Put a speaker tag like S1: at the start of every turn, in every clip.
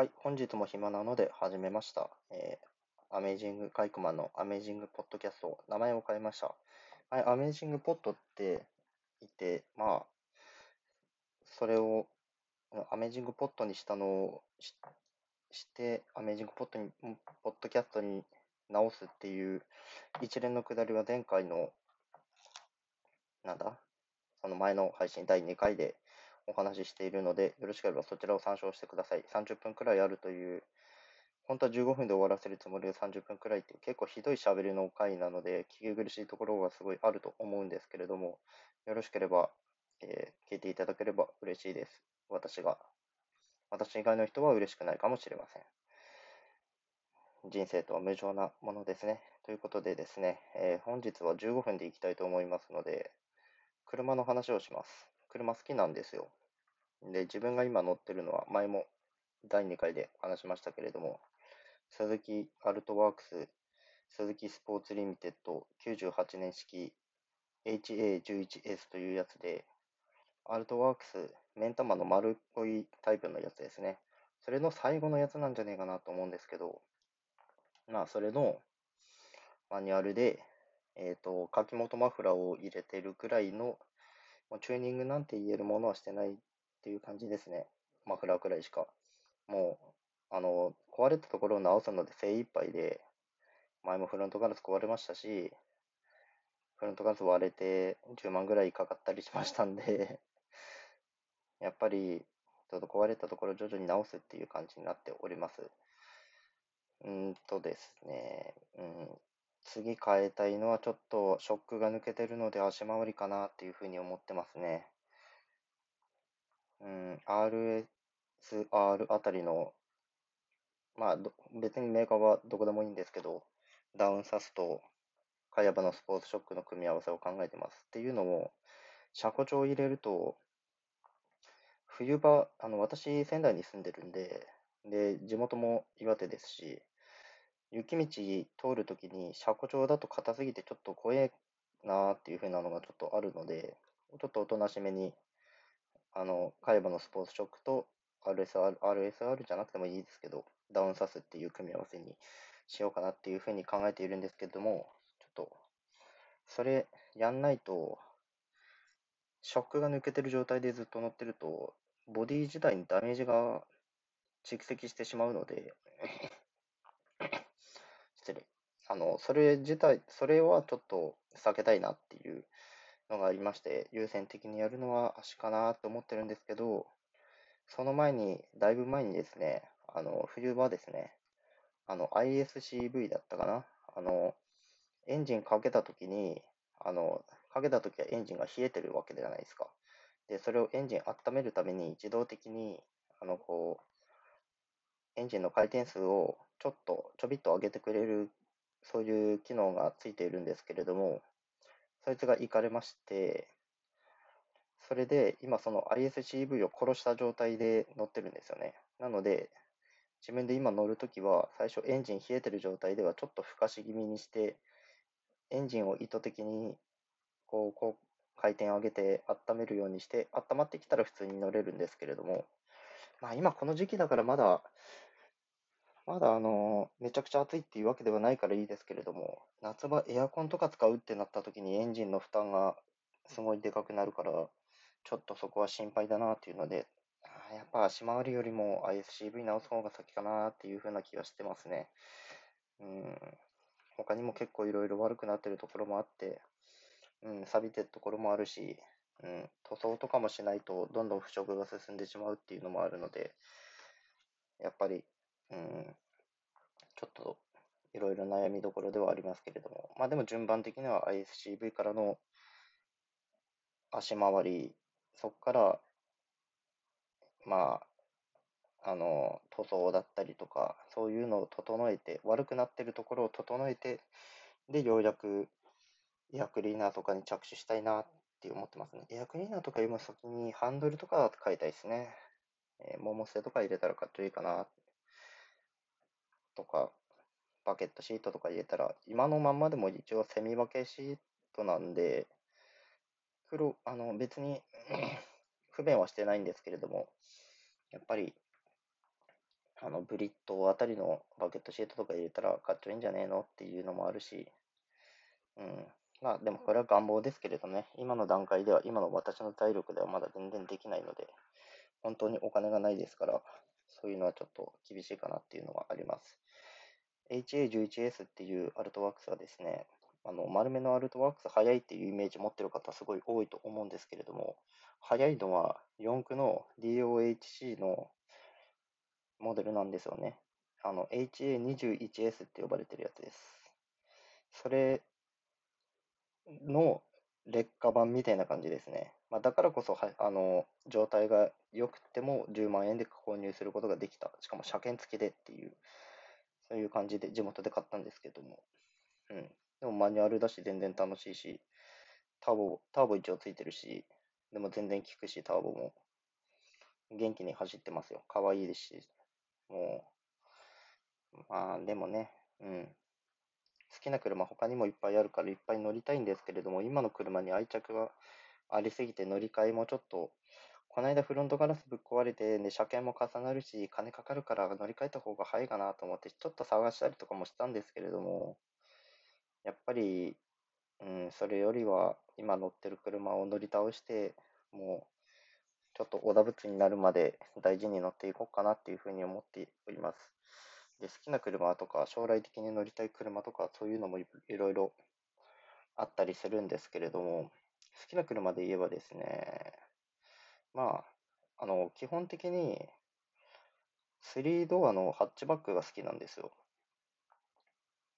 S1: はい、本日も暇なので始めました。えー、アメージングカイクマンのアメージングポッドキャスト、名前を変えました。はい、アメージングポッドって言って、まあ、それをアメージングポッドにしたのをしして、アメージングポッドに、ポッドキャストに直すっていう一連のくだりは前回の、なんだその前の配信第2回でお話ししているので、よろしければそちらを参照してください。30分くらいあるという、本当は15分で終わらせるつもりで30分くらいって結構ひどい喋りの回なので、聞き苦しいところがすごいあると思うんですけれども、よろしければ、えー聞いていただければ嬉しいです。私が。私以外の人は嬉しくないかもしれません。人生とは無常なものですね。ということでですね、えー本日は15分でいきたいと思いますので、車の話をします。車好きなんですよ。で、自分が今乗ってるのは、前も第2回で話しましたけれども、鈴木アルトワークス、鈴木スポーツリミテッド98年式 HA11S というやつで、アルトワークス、目ん玉の丸っこいタイプのやつですね。それの最後のやつなんじゃねえかなと思うんですけど、まあ、それのマニュアルで、えっ、と、柿本マフラーを入れてるくらいの、もうチューニングなんて言えるものはしてないっていう感じですね。マフラーくらいしか。もう、あの、壊れたところを直すので精一杯で、前もフロントガラス壊れましたし、フロントガラス割れて10万ぐらいかかったりしましたんで、やっぱり、ちょっと壊れたところを徐々に直すっていう感じになっております。うんとですね、うん、次変えたいのはちょっとショックが抜けてるので足回りかなっていうふうに思ってますね。うん、RSR あたりの、まあ、ど別にメーカーはどこでもいいんですけど、ダウンサスとカヤバのスポーツショックの組み合わせを考えてます。っていうのも、車庫帳を入れると、冬場、あの、私、仙台に住んでるんで、で、地元も岩手ですし、雪道通るときに車庫帳だと硬すぎてちょっと怖えなーっていう風なのがちょっとあるので、ちょっとおとなしめに、あの、カイバのスポーツショックと RSR、RSR じゃなくてもいいですけど、ダウンサスっていう組み合わせにしようかなっていう風に考えているんですけども、ちょっと、それやんないと、ショックが抜けてる状態でずっと乗ってると、ボディ自体にダメージが蓄積してしまうので、失礼。あの、それ自体、それはちょっと避けたいなっていうのがありまして、優先的にやるのは足かなと思ってるんですけど、その前に、だいぶ前にですね、あの、冬場ですね、あの、ISCV だったかなあの、エンジンかけたときに、あの、かけたときはエンジンが冷えてるわけじゃないですか。で、それをエンジン温めるために自動的に、あの、こう、エンジンの回転数をちょっと、ちょびっと上げてくれる、そういう機能がついているんですけれども、そいつがいかれまして、それで今その ISCV を殺した状態で乗ってるんですよね。なので、自分で今乗るときは、最初エンジン冷えてる状態ではちょっとふかし気味にして、エンジンを意図的に、こう、こう、回転上げて温めるようにして、温まってきたら普通に乗れるんですけれども、まあ今この時期だからまだ、まだあの、めちゃくちゃ暑いっていうわけではないからいいですけれども、夏場エアコンとか使うってなった時にエンジンの負担がすごいでかくなるから、ちょっとそこは心配だなっていうので、あーやっぱ足回りよりも ISCV 直す方が先かなっていう風な気がしてますね。うん。他にも結構いろいろ悪くなってるところもあって、うん、錆びてるところもあるし、うん、塗装とかもしないとどんどん腐食が進んでしまうっていうのもあるので、やっぱり、うん、ちょっといろいろ悩みどころではありますけれども、まあでも順番的には ISCV からの足回り、そこから、まあ、あの、塗装だったりとか、そういうのを整えて、悪くなってるところを整えて、で、ようやくエアクリーナーとかに着手したいなって思ってますね。エアクリーナーとかよりも先にハンドルとか変えたいですね。えー、モモステとか入れたらかっこいいかな、とか、バケットシートとか入れたら、今のまんまでも一応セミバケシートなんで、黒、あの、別に 不便はしてないんですけれども、やっぱり、あの、ブリッドあたりのバケットシートとか入れたらかっちょいいんじゃねえのっていうのもあるし、うん。まあ、でもこれは願望ですけれどね、今の段階では、今の私の体力ではまだ全然できないので、本当にお金がないですから、そういうのはちょっと厳しいかなっていうのはあります。HA11S っていうアルトワークスはですね、あの丸めのアルトワークス速いっていうイメージ持ってる方すごい多いと思うんですけれども、速いのは4駆の DOHC のモデルなんですよね。あの HA21S って呼ばれてるやつです。それの劣化版みたいな感じですね。まあ、だからこそはあの状態が良くても10万円で購入することができた。しかも車検付きでっていう、そういう感じで地元で買ったんですけども。うん。でもマニュアルだし全然楽しいし、ターボ、ターボ一応ついてるし、でも全然効くし、ターボも。元気に走ってますよ。可愛いですし、もう、まあでもね、うん。好きな車他にもいっぱいあるからいっぱい乗りたいんですけれども、今の車に愛着がありすぎて乗り換えもちょっと、この間フロントガラスぶっ壊れて、で、車検も重なるし、金かかるから乗り換えた方が早いかなと思って、ちょっと探したりとかもしたんですけれども、やっぱり、うん、それよりは今乗ってる車を乗り倒して、もう、ちょっと小田仏になるまで大事に乗っていこうかなっていうふうに思っております。で、好きな車とか、将来的に乗りたい車とか、そういうのもいろいろあったりするんですけれども、好きな車で言えばですね、まあ、あの、基本的に、3ドアのハッチバックが好きなんですよ。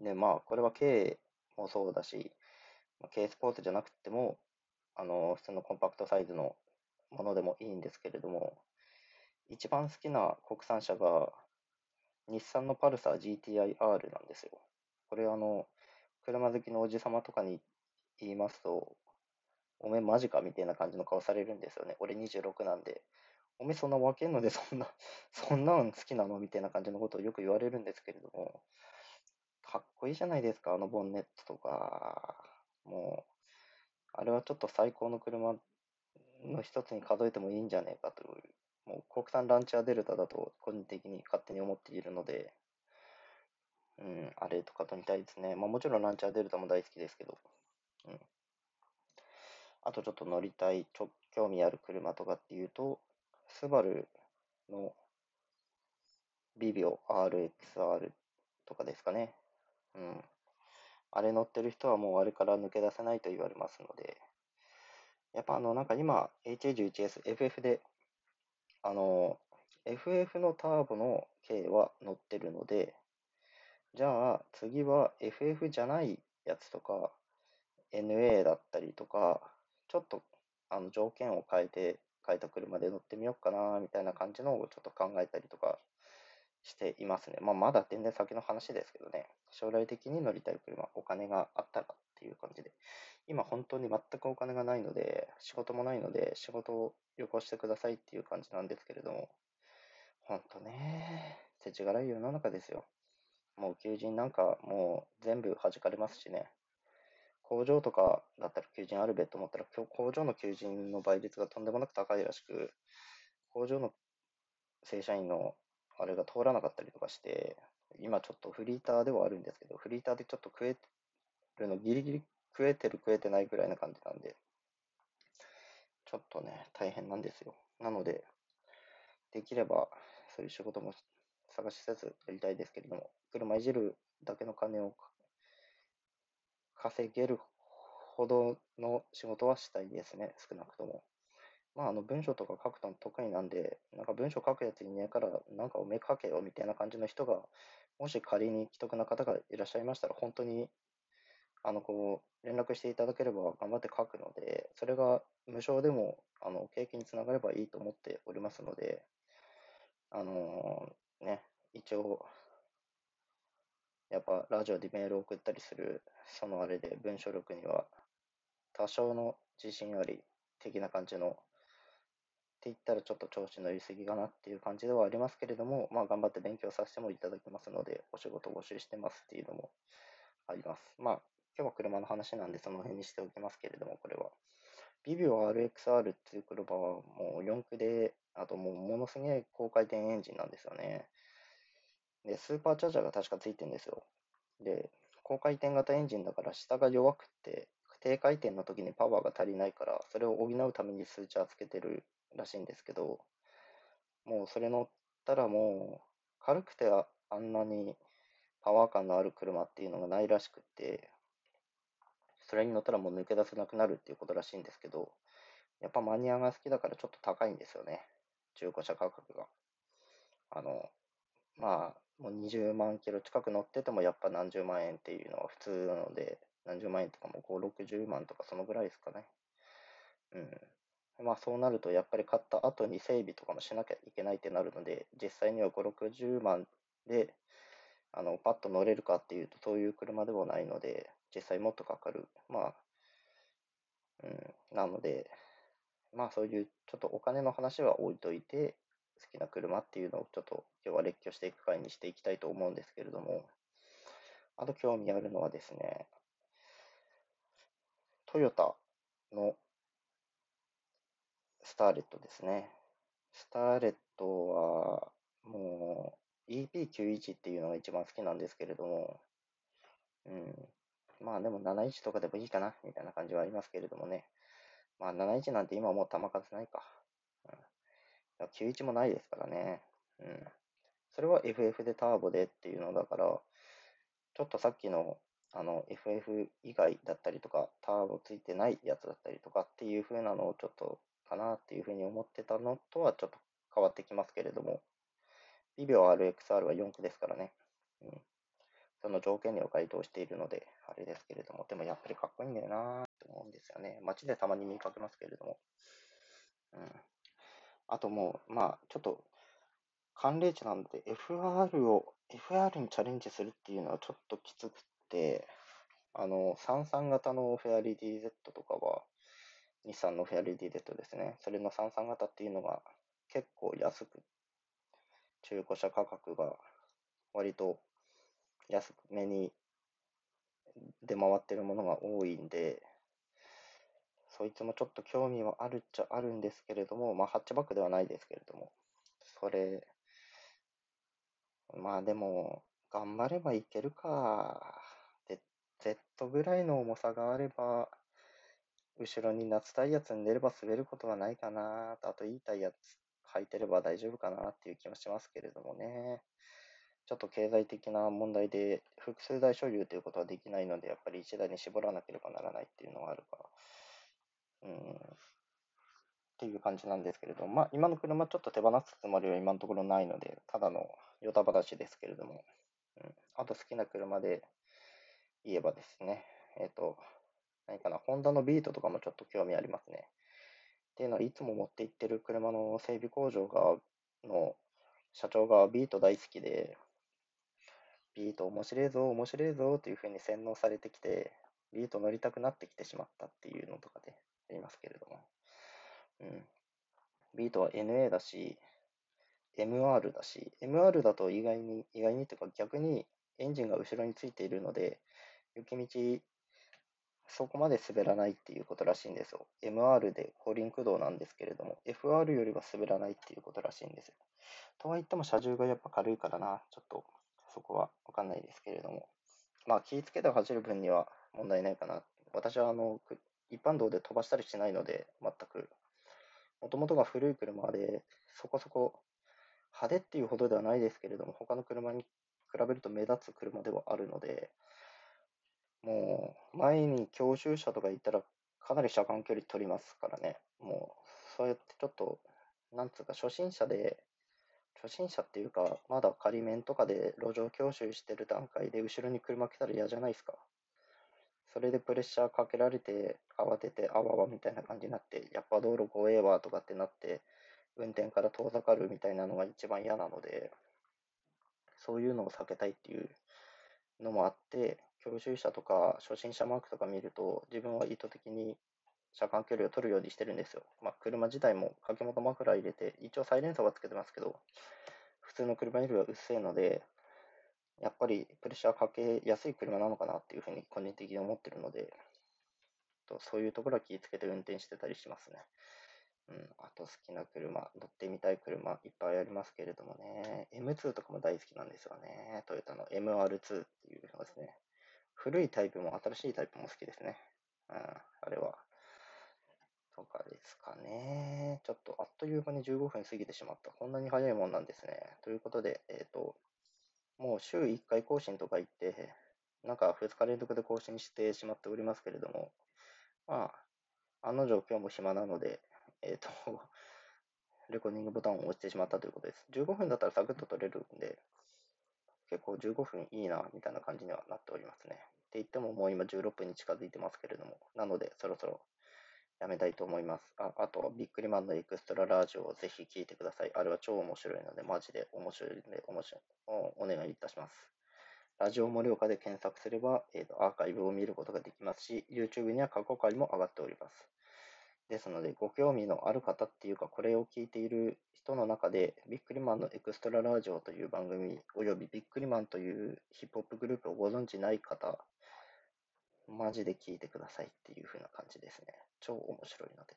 S1: で、まあ、これは軽もそうだし、軽スポーツじゃなくても、あの、普通のコンパクトサイズのものでもいいんですけれども、一番好きな国産車が、日産のパルサー GTI-R なんですよ。これあの、車好きのおじさまとかに言いますと、おめえマジか？みたいな感じの顔されるんですよね。俺26なんで。おめえそんな分けんのでそんな、そんなん好きなの？みたいな感じのことをよく言われるんですけれども、かっこいいじゃないですか、あのボンネットとか。もう、あれはちょっと最高の車の一つに数えてもいいんじゃねえかという、もう国産ランチャーデルタだと個人的に勝手に思っているので、うん、あれとかと似たいですね。まあもちろんランチャーデルタも大好きですけど、うん。あとちょっと乗りたい、ちょ興味ある車とかっていうと、スバルのビビオ RXR とかですかね。うん。あれ乗ってる人はもうあれから抜け出せないと言われますので、やっぱあの、なんか今、HA11S、FF で、あの、FF のターボの K は乗ってるので、じゃあ次は FF じゃないやつとか、NA だったりとか、ちょっとあの条件を変えて、変えた車で乗ってみようかな、みたいな感じのをちょっと考えたりとかしていますね。まあ、まだ全然先の話ですけどね。将来的に乗りたい車、お金があったらっていう感じで。今本当に全くお金がないので、仕事もないので、仕事を旅行してくださいっていう感じなんですけれども、本当ね、世知辛い世の中ですよ。もう求人なんかもう全部弾かれますしね。工場とかだったら求人あるべと思ったら、工場の求人の倍率がとんでもなく高いらしく、工場の正社員のあれが通らなかったりとかして、今ちょっとフリーターではあるんですけど、フリーターでちょっと食えるのギリギリ食えてる食えてないぐらいな感じなんで、ちょっとね、大変なんですよ。なので、できればそういう仕事も探しつつやりたいですけれども、車いじるだけの金を稼げるほどの仕事はしたいですね、少なくとも。まあ、あの文章とか書くの得意なんで、なんか文章書くやついねえから、なんかおめえ書けよみたいな感じの人が、もし仮に既得な方がいらっしゃいましたら、本当に、あの、こう、連絡していただければ頑張って書くので、それが無償でも、あの、経験につながればいいと思っておりますので、あのー、ね、一応、やっぱラジオでメールを送ったりする、そのあれで文章力には多少の自信あり的な感じのって言ったらちょっと調子乗りすぎかなっていう感じではありますけれども、まあ頑張って勉強させてもいただきますので、お仕事募集してますっていうのもあります。まあ今日は車の話なんでその辺にしておきますけれども、これは。ビビオ RXR っていう車はもう4駆で、あともうものすげえ高回転エンジンなんですよね。で、スーパーチャージャーが確かついてるんですよ。で、高回転型エンジンだから下が弱くて、低回転の時にパワーが足りないから、それを補うためにスーチャーつけてるらしいんですけど、もうそれ乗ったらもう、軽くてあんなにパワー感のある車っていうのがないらしくて、それに乗ったらもう抜け出せなくなるっていうことらしいんですけど、やっぱマニアが好きだからちょっと高いんですよね。中古車価格が。あの、まあ、もう20万キロ近く乗っててもやっぱ何十万円っていうのは普通なので、何十万円とかも5、60万とかそのぐらいですかね。うん。まあそうなるとやっぱり買った後に整備とかもしなきゃいけないってなるので、実際には5、60万で、あの、パッと乗れるかっていうとそういう車でもないので、実際もっとかかる。まあ、うん、なので、まあそういうちょっとお金の話は置いといて、好きな車っていうのをちょっと今日は列挙していく回にしていきたいと思うんですけれども、あと興味あるのはですね、トヨタのスターレットですね。スターレットはもう EP91 っていうのが一番好きなんですけれども、うん。まあでも71とかでもいいかな、みたいな感じはありますけれどもね。まあ71なんて今もう球数ないか。91もないですからね。うん。それは FF でターボでっていうのだから、ちょっとさっきのあの FF 以外だったりとか、ターボついてないやつだったりとかっていう風なのをちょっとかなっていう風に思ってたのとはちょっと変わってきますけれども、ビビオ RXR は4区ですからね。うん。その条件には該当しているので、あれですけれども、でもやっぱりかっこいいんだよなと思うんですよね。街でたまに見かけますけれども。うん。あともう、まあ、ちょっと、寒冷地なので FR を、FR にチャレンジするっていうのはちょっときつくって、あの、33型のフェアリティ Z とかは、日産のフェアリティ Z ですね。それの33型っていうのが結構安く、中古車価格が割と安めに出回ってるものが多いんで、そいつもちょっと興味はあるっちゃあるんですけれども、まあ、ハッチバックではないですけれども、それ、まあでも、頑張ればいけるか。で、Z ぐらいの重さがあれば、後ろに夏タイヤ積んでれば滑ることはないかな。あといいタイヤ履いてれば大丈夫かなっていう気もしますけれどもね。ちょっと経済的な問題で複数台所有ということはできないので、やっぱり1台に絞らなければならないっていうのがあるから。うん、っていう感じなんですけれども、まあ、今の車ちょっと手放すつもりは今のところないので、ただのヨタ話ですけれども、うん、あと好きな車で言えばですね、えっ、ー、と、何かな、ホンダのビートとかもちょっと興味ありますね。っていうのは、いつも持って行ってる車の整備工場が、の社長がビート大好きで、ビート面白いぞ、面白いぞというふうに洗脳されてきて、ビート乗りたくなってきてしまったっていうのとかで。ありますけれども。うん。ビートは NA だし、MR だし、MR だと意外に、意外にというか逆にエンジンが後ろについているので、雪道、そこまで滑らないっていうことらしいんですよ。MR で後輪駆動なんですけれども、FR よりは滑らないっていうことらしいんですよ。とはいっても車重がやっぱ軽いからな、ちょっとそこはわかんないですけれども。まあ気ぃつけて走る分には問題ないかな。私はあの一般道で飛ばしたりしないので、全く。もともとが古い車で、そこそこ派手っていうほどではないですけれども、他の車に比べると目立つ車ではあるので、もう前に教習車とか行ったらかなり車間距離取りますからね。もうそうやってちょっと、なんつうか初心者で、初心者っていうか、まだ仮面とかで路上教習してる段階で後ろに車来たら嫌じゃないですか。それでプレッシャーかけられて、慌てて、あわわみたいな感じになって、やっぱ道路怖えわとかってなって、運転から遠ざかるみたいなのが一番嫌なので、そういうのを避けたいっていうのもあって、教習車とか初心者マークとか見ると、自分は意図的に車間距離を取るようにしてるんですよ。まあ、車自体も掛け元マフラー入れて、一応サイレンサーはつけてますけど、普通の車よりは薄いので、やっぱりプレッシャーかけやすい車なのかなっていうふうに個人的に思ってるので、とそういうところは気をつけて運転してたりしますね。うん、あと好きな車、乗ってみたい車いっぱいありますけれどもね、M2 とかも大好きなんですよね。トヨタの MR2 っていうのですね。古いタイプも新しいタイプも好きですね。うん、あれは。とかですかね。ちょっとあっという間に15分過ぎてしまった。こんなに早いもんなんですね。ということで、えっ、ー、と、もう週1回更新とか言って、なんか2日連続で更新してしまっておりますけれども、まあ、案の定今日も暇なので、えっ、ー、と、レコーディングボタンを押してしまったということです。15分だったらサクッと取れるんで、結構15分いいな、みたいな感じにはなっておりますね。って言ってももう今16分に近づいてますけれども、なのでそろそろやめたいと思います。ああと、ビックリマンのエクストララージをぜひ聞いてください。あれは超面白いので、マジで面白いので、面白いお願いいたします。ラジオ盛岡で検索すれば、えーと、アーカイブを見ることができますし、YouTube には過去回も上がっております。ですので、ご興味のある方っていうか、これを聞いている人の中で、ビックリマンのエクストララージオという番組、およびビックリマンというヒップホップグループをご存知ない方、マジで聞いてくださいっていう風な感じですね。超面白いので。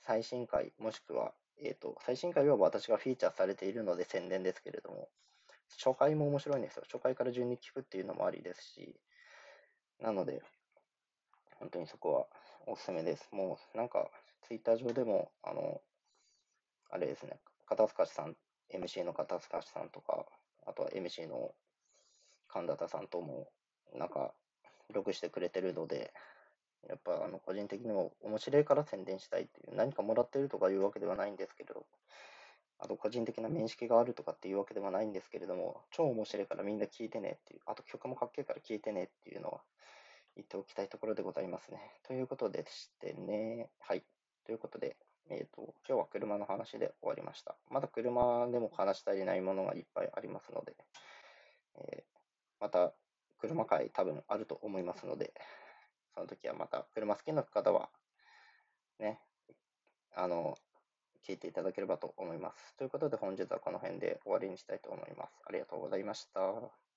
S1: 最新回、もしくは、えっ、ー、と、最新回は私がフィーチャーされているので宣伝ですけれども、初回も面白いんですよ。初回から順に聞くっていうのもありですし、なので、本当にそこはおすすめです。もうなんか、ツイッター上でも、あの、あれですね、片塚さん、MC の片塚さんとか、あとは MC の神田田さんとも、なんか、ログしてくれてるので、やっぱあの個人的にも面白いから宣伝したいっていう、何かもらってるとかいうわけではないんですけど、あと個人的な面識があるとかっていうわけではないんですけれども、超面白いからみんな聞いてねっていう、あと曲もかっけえから聞いてねっていうのは言っておきたいところでございますね。ということでしてね、はい。ということで、えっ、ー、と、今日は車の話で終わりました。まだ車でも話し足りないものがいっぱいありますので、えー、また車会多分あると思いますので、その時はまた車好きな方は、ね、あの、聞いていただければと思います。ということで本日はこの辺で終わりにしたいと思います。ありがとうございました。